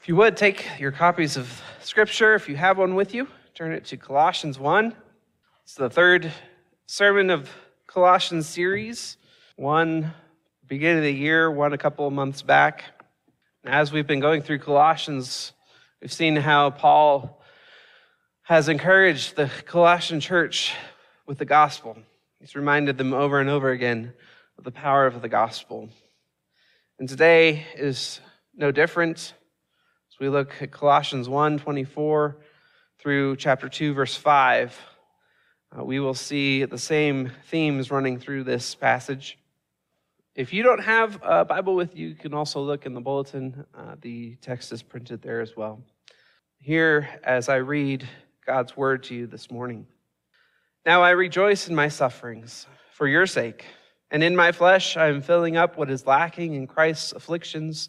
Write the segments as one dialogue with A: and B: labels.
A: If you would take your copies of Scripture, if you have one with you, turn it to Colossians 1. It's the third sermon of Colossians series, one beginning of the year, one a couple of months back. As we've been going through Colossians, we've seen how Paul has encouraged the Colossian church with the gospel. He's reminded them over and over again of the power of the gospel. And today is no different. We look at Colossians 1 24 through chapter 2, verse 5, uh, we will see the same themes running through this passage. If you don't have a Bible with you, you can also look in the bulletin. Uh, the text is printed there as well. Here, as I read God's word to you this morning. Now I rejoice in my sufferings for your sake, and in my flesh I am filling up what is lacking in Christ's afflictions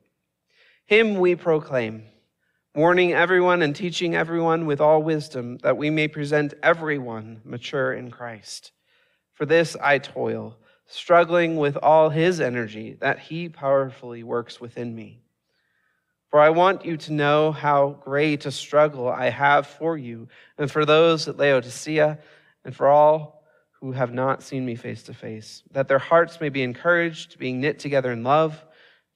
A: Him we proclaim, warning everyone and teaching everyone with all wisdom, that we may present everyone mature in Christ. For this I toil, struggling with all his energy that he powerfully works within me. For I want you to know how great a struggle I have for you and for those at Laodicea and for all who have not seen me face to face, that their hearts may be encouraged, being knit together in love,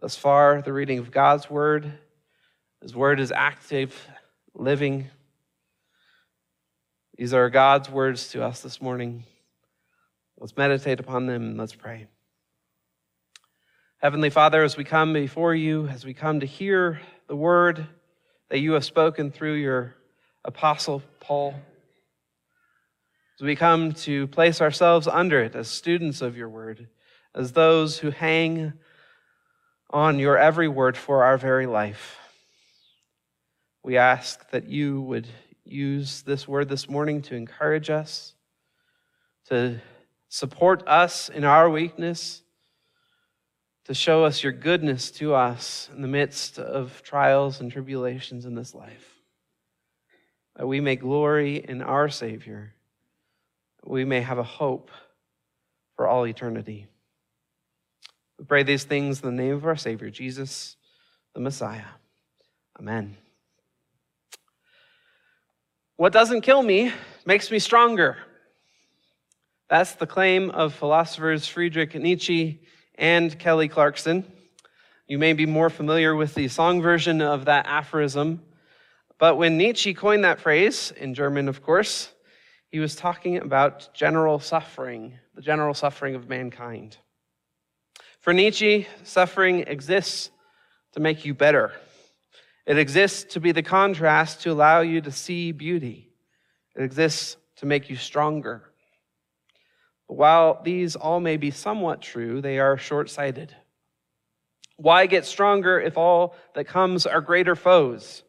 A: Thus far, the reading of God's word. His word is active, living. These are God's words to us this morning. Let's meditate upon them and let's pray. Heavenly Father, as we come before you, as we come to hear the word that you have spoken through your apostle Paul. As we come to place ourselves under it as students of your word, as those who hang on your every word for our very life, we ask that you would use this word this morning to encourage us, to support us in our weakness to show us your goodness to us in the midst of trials and tribulations in this life. That we may glory in our Savior, we may have a hope for all eternity. We pray these things in the name of our Savior, Jesus, the Messiah. Amen. What doesn't kill me makes me stronger. That's the claim of philosophers Friedrich Nietzsche and Kelly Clarkson. You may be more familiar with the song version of that aphorism. But when Nietzsche coined that phrase, in German, of course, he was talking about general suffering, the general suffering of mankind. For Nietzsche, suffering exists to make you better. It exists to be the contrast to allow you to see beauty. It exists to make you stronger. But while these all may be somewhat true, they are short sighted. Why get stronger if all that comes are greater foes?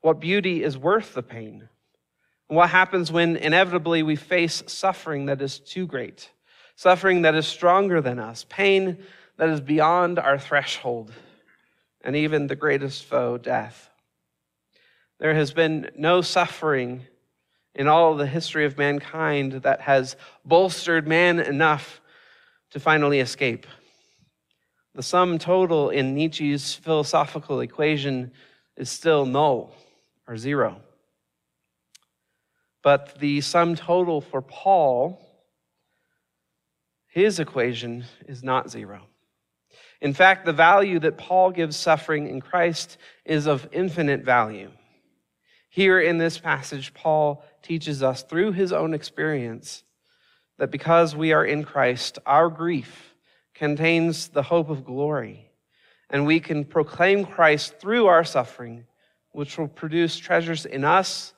A: What beauty is worth the pain? And what happens when inevitably we face suffering that is too great, suffering that is stronger than us, pain that is beyond our threshold, and even the greatest foe, death? There has been no suffering in all the history of mankind that has bolstered man enough to finally escape. The sum total in Nietzsche's philosophical equation is still null or zero. But the sum total for Paul, his equation is not zero. In fact, the value that Paul gives suffering in Christ is of infinite value. Here in this passage, Paul teaches us through his own experience that because we are in Christ, our grief contains the hope of glory, and we can proclaim Christ through our suffering, which will produce treasures in us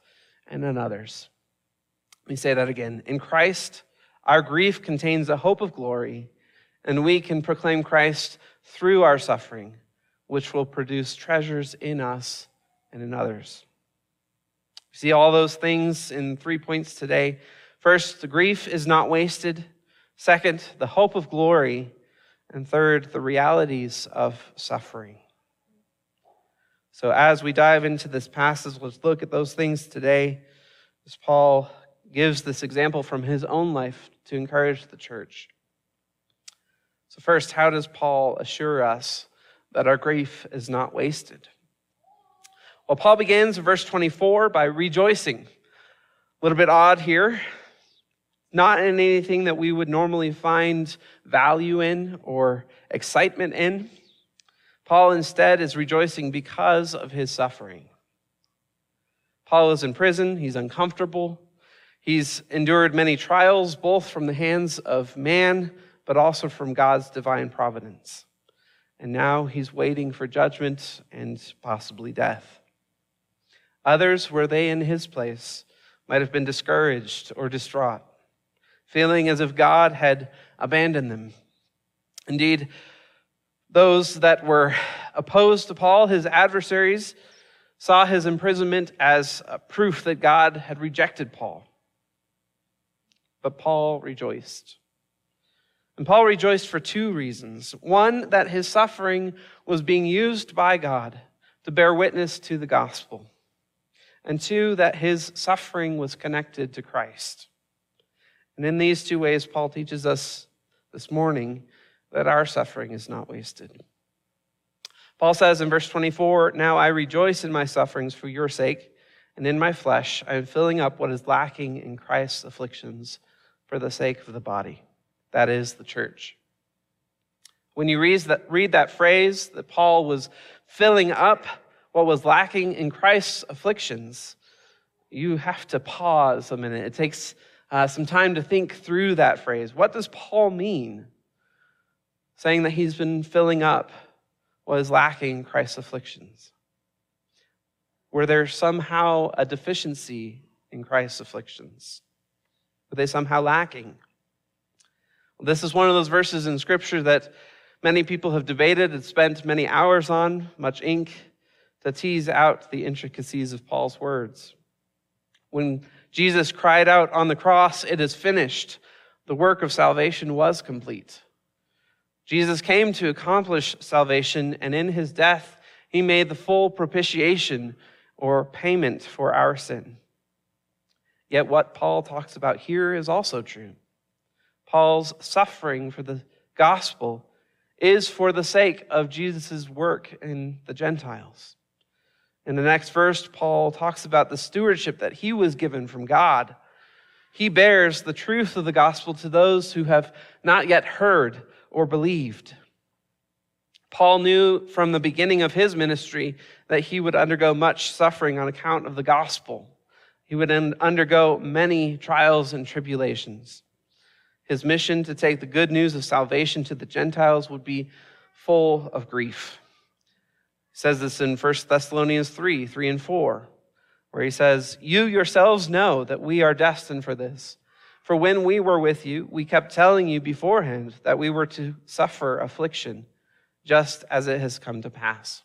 A: and in others. Let me say that again. In Christ, our grief contains a hope of glory, and we can proclaim Christ through our suffering, which will produce treasures in us and in others. See all those things in three points today. First, the grief is not wasted. Second, the hope of glory. And third, the realities of suffering. So, as we dive into this passage, let's look at those things today as Paul gives this example from his own life to encourage the church. So, first, how does Paul assure us that our grief is not wasted? Well, Paul begins verse 24 by rejoicing. A little bit odd here. Not in anything that we would normally find value in or excitement in. Paul instead is rejoicing because of his suffering. Paul is in prison, he's uncomfortable. He's endured many trials, both from the hands of man, but also from God's divine providence. And now he's waiting for judgment and possibly death. Others, were they in his place, might have been discouraged or distraught, feeling as if God had abandoned them. Indeed, those that were opposed to Paul, his adversaries, saw his imprisonment as a proof that God had rejected Paul. But Paul rejoiced. And Paul rejoiced for two reasons. One, that his suffering was being used by God to bear witness to the gospel and two, that his suffering was connected to Christ. And in these two ways, Paul teaches us this morning that our suffering is not wasted. Paul says in verse 24, Now I rejoice in my sufferings for your sake, and in my flesh I am filling up what is lacking in Christ's afflictions for the sake of the body, that is, the church. When you read that, read that phrase that Paul was filling up what was lacking in Christ's afflictions, you have to pause a minute. It takes uh, some time to think through that phrase. What does Paul mean? Saying that he's been filling up what is lacking in Christ's afflictions. Were there somehow a deficiency in Christ's afflictions? Were they somehow lacking? This is one of those verses in Scripture that many people have debated and spent many hours on, much ink to tease out the intricacies of Paul's words. When Jesus cried out on the cross, It is finished, the work of salvation was complete. Jesus came to accomplish salvation, and in his death, he made the full propitiation or payment for our sin. Yet, what Paul talks about here is also true. Paul's suffering for the gospel is for the sake of Jesus' work in the Gentiles. In the next verse, Paul talks about the stewardship that he was given from God. He bears the truth of the gospel to those who have not yet heard or believed. Paul knew from the beginning of his ministry that he would undergo much suffering on account of the gospel. He would undergo many trials and tribulations. His mission to take the good news of salvation to the Gentiles would be full of grief He says this in 1 Thessalonians 3 3 and 4, where he says, You yourselves know that we are destined for this. For when we were with you, we kept telling you beforehand that we were to suffer affliction, just as it has come to pass.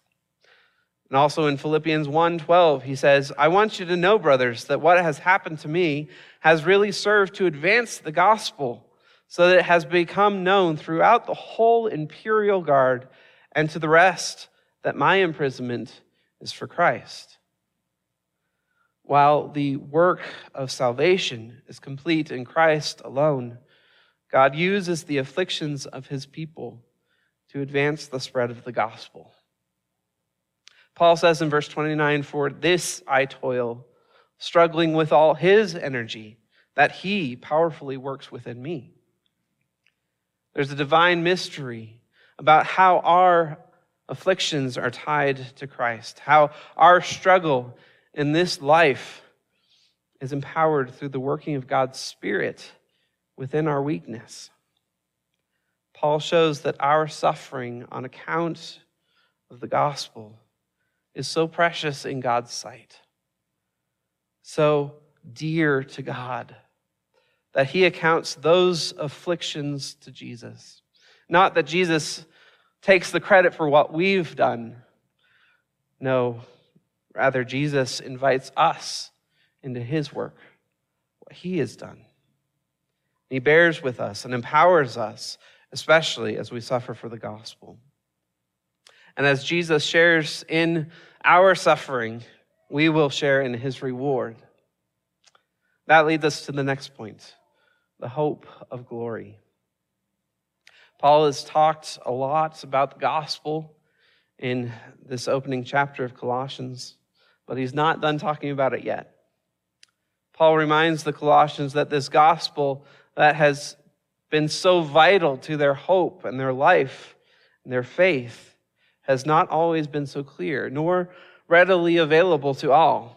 A: And also in Philippians 1:12, he says, "I want you to know, brothers, that what has happened to me has really served to advance the gospel, so that it has become known throughout the whole imperial guard and to the rest that my imprisonment is for Christ. While the work of salvation is complete in Christ alone, God uses the afflictions of his people to advance the spread of the gospel. Paul says in verse 29 For this I toil, struggling with all his energy, that he powerfully works within me. There's a divine mystery about how our afflictions are tied to Christ, how our struggle in this life is empowered through the working of God's Spirit within our weakness. Paul shows that our suffering on account of the gospel is so precious in God's sight, so dear to God, that he accounts those afflictions to Jesus. Not that Jesus takes the credit for what we've done. No, rather, Jesus invites us into his work, what he has done. He bears with us and empowers us, especially as we suffer for the gospel. And as Jesus shares in our suffering, we will share in his reward. That leads us to the next point the hope of glory. Paul has talked a lot about the gospel in this opening chapter of Colossians, but he's not done talking about it yet. Paul reminds the Colossians that this gospel that has been so vital to their hope and their life and their faith has not always been so clear, nor readily available to all.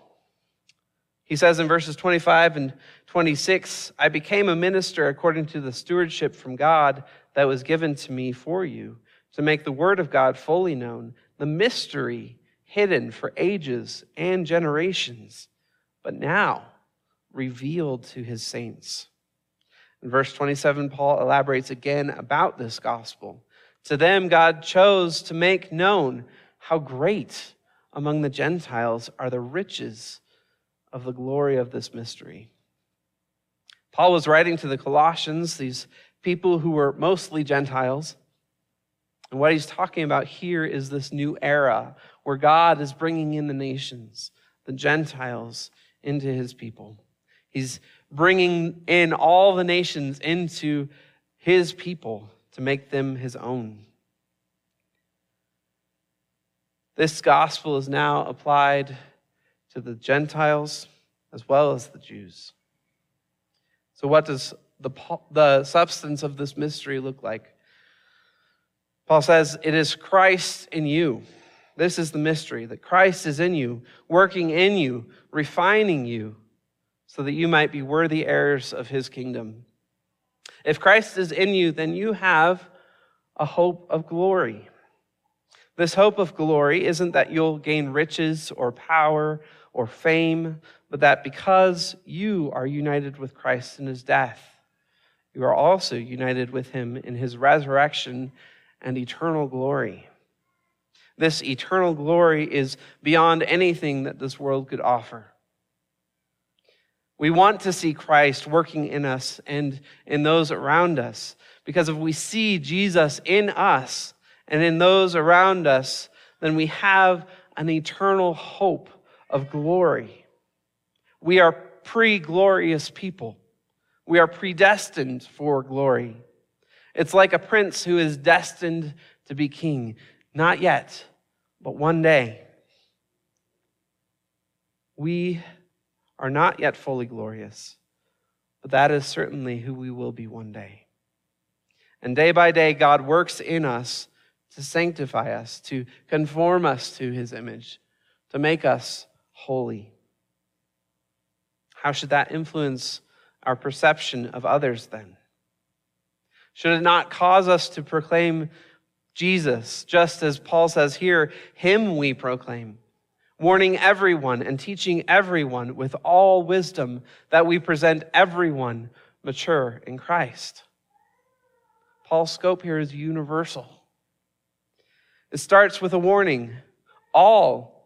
A: He says in verses 25 and 26 I became a minister according to the stewardship from God that was given to me for you, to make the word of God fully known, the mystery hidden for ages and generations, but now revealed to his saints. In verse 27, Paul elaborates again about this gospel. To them, God chose to make known how great among the Gentiles are the riches of the glory of this mystery. Paul was writing to the Colossians, these people who were mostly Gentiles. And what he's talking about here is this new era where God is bringing in the nations, the Gentiles, into his people. He's bringing in all the nations into his people to make them his own. This gospel is now applied to the Gentiles as well as the Jews. So, what does the, the substance of this mystery look like? Paul says, It is Christ in you. This is the mystery that Christ is in you, working in you, refining you, so that you might be worthy heirs of his kingdom. If Christ is in you, then you have a hope of glory. This hope of glory isn't that you'll gain riches or power or fame, but that because you are united with Christ in his death, you are also united with him in his resurrection and eternal glory. This eternal glory is beyond anything that this world could offer. We want to see Christ working in us and in those around us because if we see Jesus in us and in those around us, then we have an eternal hope of glory. We are pre glorious people. We are predestined for glory. It's like a prince who is destined to be king. Not yet, but one day. We are not yet fully glorious, but that is certainly who we will be one day. And day by day, God works in us to sanctify us, to conform us to his image, to make us holy. How should that influence our perception of others then? Should it not cause us to proclaim Jesus, just as Paul says here, Him we proclaim, warning everyone and teaching everyone with all wisdom that we present everyone mature in Christ? Paul's scope here is universal. It starts with a warning all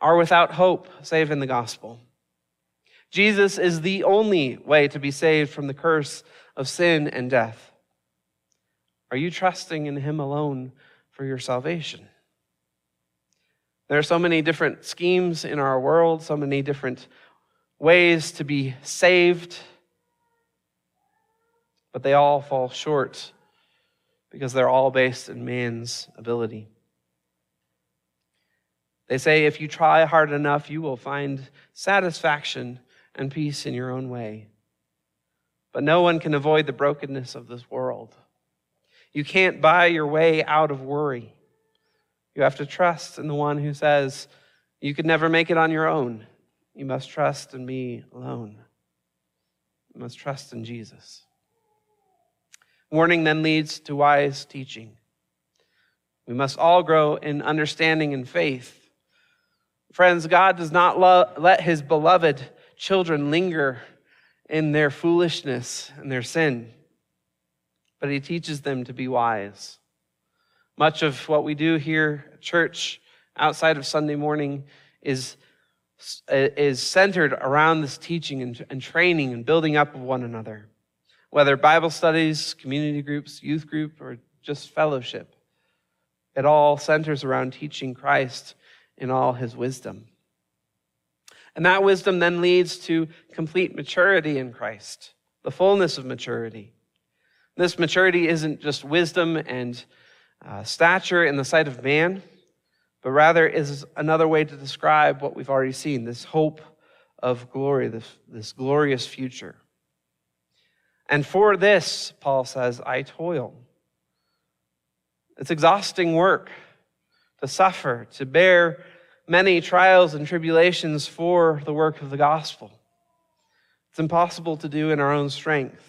A: are without hope save in the gospel. Jesus is the only way to be saved from the curse of sin and death. Are you trusting in Him alone for your salvation? There are so many different schemes in our world, so many different ways to be saved, but they all fall short because they're all based in man's ability. They say if you try hard enough, you will find satisfaction and peace in your own way. But no one can avoid the brokenness of this world. You can't buy your way out of worry. You have to trust in the one who says you could never make it on your own, you must trust in me alone. You must trust in Jesus. Warning then leads to wise teaching. We must all grow in understanding and faith. Friends, God does not lo- let his beloved children linger in their foolishness and their sin, but he teaches them to be wise. Much of what we do here at church outside of Sunday morning is, is centered around this teaching and, and training and building up of one another, whether Bible studies, community groups, youth group, or just fellowship. It all centers around teaching Christ in all his wisdom. And that wisdom then leads to complete maturity in Christ, the fullness of maturity. This maturity isn't just wisdom and uh, stature in the sight of man, but rather is another way to describe what we've already seen this hope of glory, this, this glorious future. And for this, Paul says, I toil. It's exhausting work to suffer, to bear many trials and tribulations for the work of the gospel. It's impossible to do in our own strength.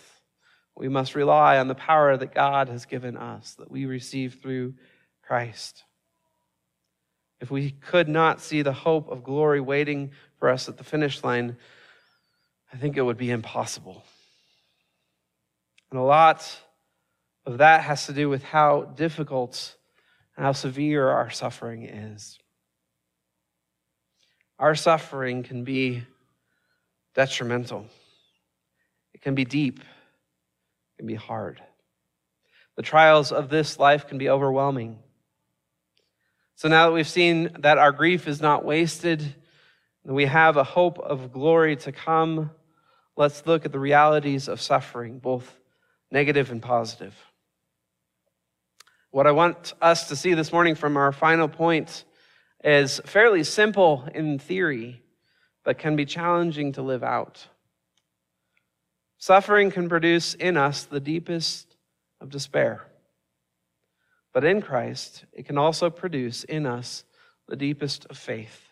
A: We must rely on the power that God has given us, that we receive through Christ. If we could not see the hope of glory waiting for us at the finish line, I think it would be impossible. And a lot of that has to do with how difficult how severe our suffering is. Our suffering can be detrimental, it can be deep, it can be hard. The trials of this life can be overwhelming. So now that we've seen that our grief is not wasted, and we have a hope of glory to come, let's look at the realities of suffering, both negative and positive. What I want us to see this morning from our final point is fairly simple in theory, but can be challenging to live out. Suffering can produce in us the deepest of despair. But in Christ, it can also produce in us the deepest of faith.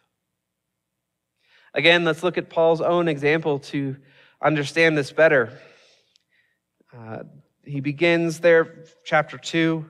A: Again, let's look at Paul's own example to understand this better. Uh, he begins there, chapter 2,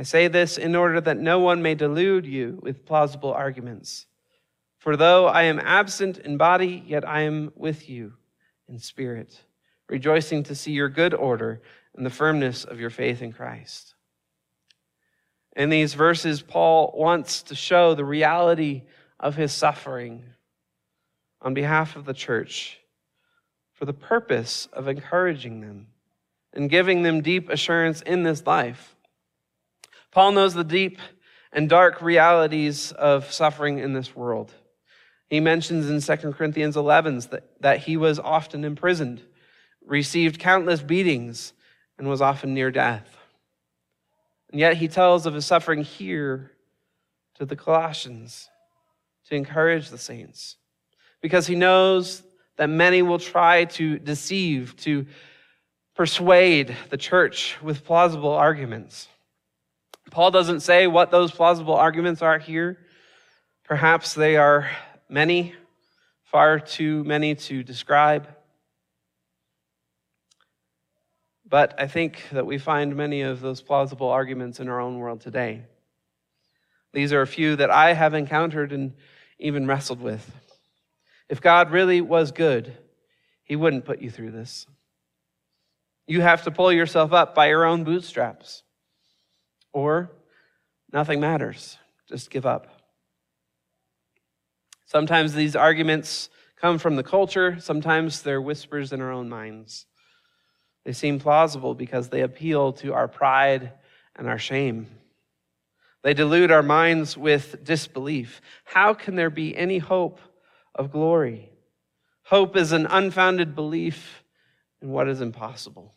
A: I say this in order that no one may delude you with plausible arguments. For though I am absent in body, yet I am with you in spirit, rejoicing to see your good order and the firmness of your faith in Christ. In these verses, Paul wants to show the reality of his suffering on behalf of the church for the purpose of encouraging them and giving them deep assurance in this life. Paul knows the deep and dark realities of suffering in this world. He mentions in 2 Corinthians 11 that, that he was often imprisoned, received countless beatings, and was often near death. And yet he tells of his suffering here to the Colossians to encourage the saints because he knows that many will try to deceive, to persuade the church with plausible arguments. Paul doesn't say what those plausible arguments are here. Perhaps they are many, far too many to describe. But I think that we find many of those plausible arguments in our own world today. These are a few that I have encountered and even wrestled with. If God really was good, He wouldn't put you through this. You have to pull yourself up by your own bootstraps. Or nothing matters. Just give up. Sometimes these arguments come from the culture, sometimes they're whispers in our own minds. They seem plausible because they appeal to our pride and our shame. They delude our minds with disbelief. How can there be any hope of glory? Hope is an unfounded belief in what is impossible.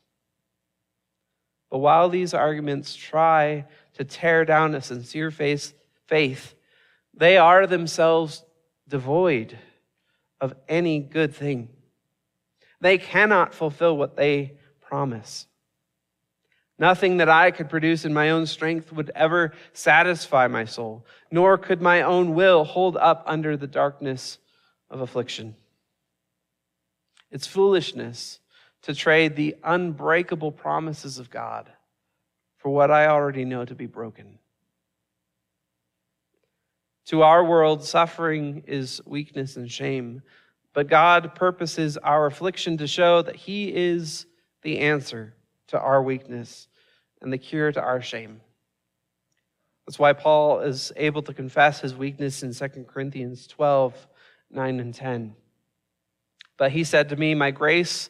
A: But while these arguments try to tear down a sincere faith, they are themselves devoid of any good thing. They cannot fulfill what they promise. Nothing that I could produce in my own strength would ever satisfy my soul, nor could my own will hold up under the darkness of affliction. It's foolishness to trade the unbreakable promises of God for what I already know to be broken. To our world, suffering is weakness and shame, but God purposes our affliction to show that He is the answer to our weakness and the cure to our shame. That's why Paul is able to confess his weakness in 2 Corinthians 12 9 and 10. But he said to me, My grace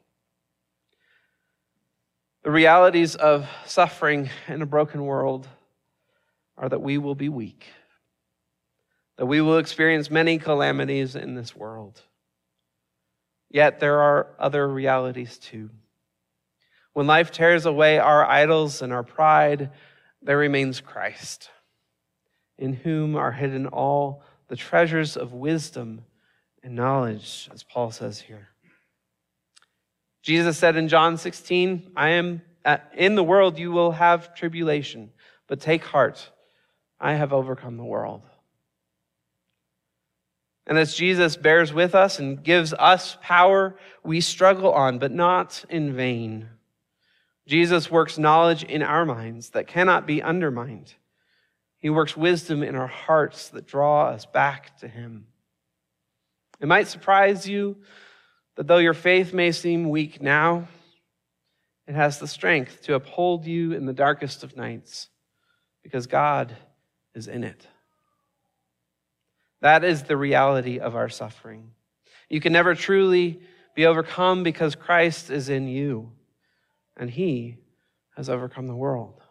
A: The realities of suffering in a broken world are that we will be weak, that we will experience many calamities in this world. Yet there are other realities too. When life tears away our idols and our pride, there remains Christ, in whom are hidden all the treasures of wisdom and knowledge, as Paul says here. Jesus said in John 16, I am at, in the world you will have tribulation, but take heart, I have overcome the world. And as Jesus bears with us and gives us power, we struggle on, but not in vain. Jesus works knowledge in our minds that cannot be undermined. He works wisdom in our hearts that draw us back to Him. It might surprise you that though your faith may seem weak now, it has the strength to uphold you in the darkest of nights because God is in it. That is the reality of our suffering. You can never truly be overcome because Christ is in you and he has overcome the world.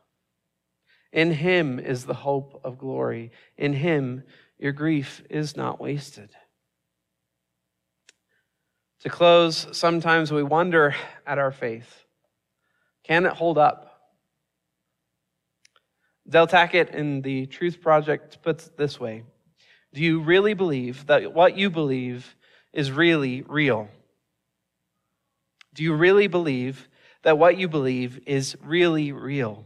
A: In him is the hope of glory. In him, your grief is not wasted. To close, sometimes we wonder at our faith. Can it hold up? Del Tackett in the Truth Project puts it this way Do you really believe that what you believe is really real? Do you really believe that what you believe is really real?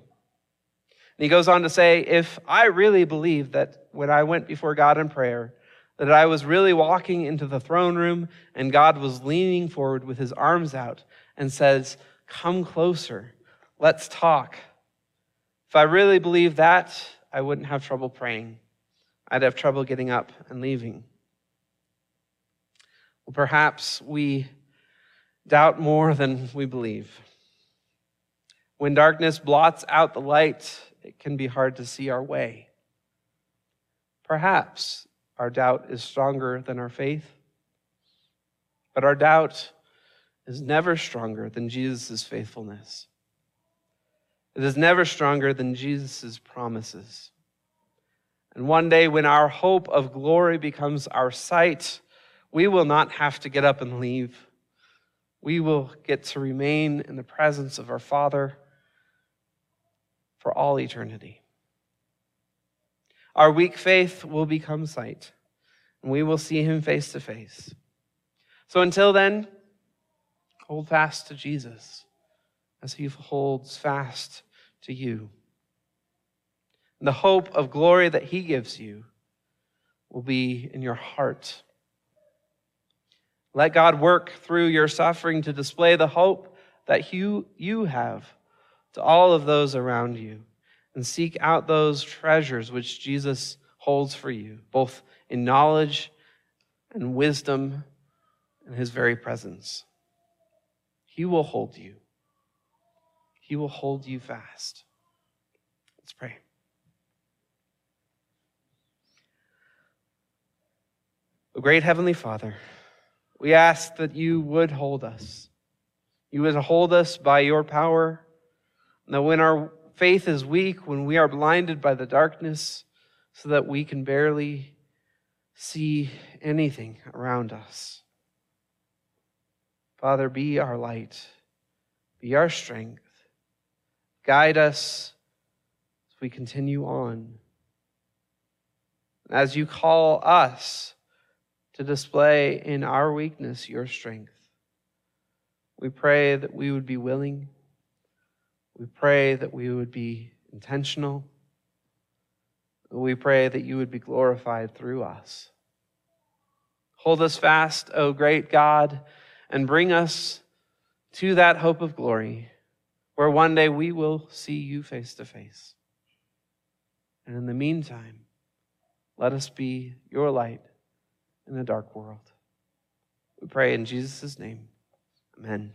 A: And he goes on to say, if I really believe that when I went before God in prayer, that I was really walking into the throne room and God was leaning forward with his arms out and says, Come closer, let's talk. If I really believed that, I wouldn't have trouble praying. I'd have trouble getting up and leaving. Well, perhaps we doubt more than we believe. When darkness blots out the light, it can be hard to see our way. Perhaps our doubt is stronger than our faith, but our doubt is never stronger than Jesus' faithfulness. It is never stronger than Jesus' promises. And one day, when our hope of glory becomes our sight, we will not have to get up and leave. We will get to remain in the presence of our Father for all eternity. Our weak faith will become sight, and we will see him face to face. So until then, hold fast to Jesus as he holds fast to you. And the hope of glory that he gives you will be in your heart. Let God work through your suffering to display the hope that you, you have to all of those around you and seek out those treasures which Jesus holds for you, both in knowledge and wisdom and his very presence. He will hold you. He will hold you fast. Let's pray. O great Heavenly Father, we ask that you would hold us. You would hold us by your power. That when our faith is weak, when we are blinded by the darkness, so that we can barely see anything around us. Father, be our light, be our strength. Guide us as we continue on. As you call us to display in our weakness your strength, we pray that we would be willing. We pray that we would be intentional. We pray that you would be glorified through us. Hold us fast, O great God, and bring us to that hope of glory where one day we will see you face to face. And in the meantime, let us be your light in a dark world. We pray in Jesus' name. Amen.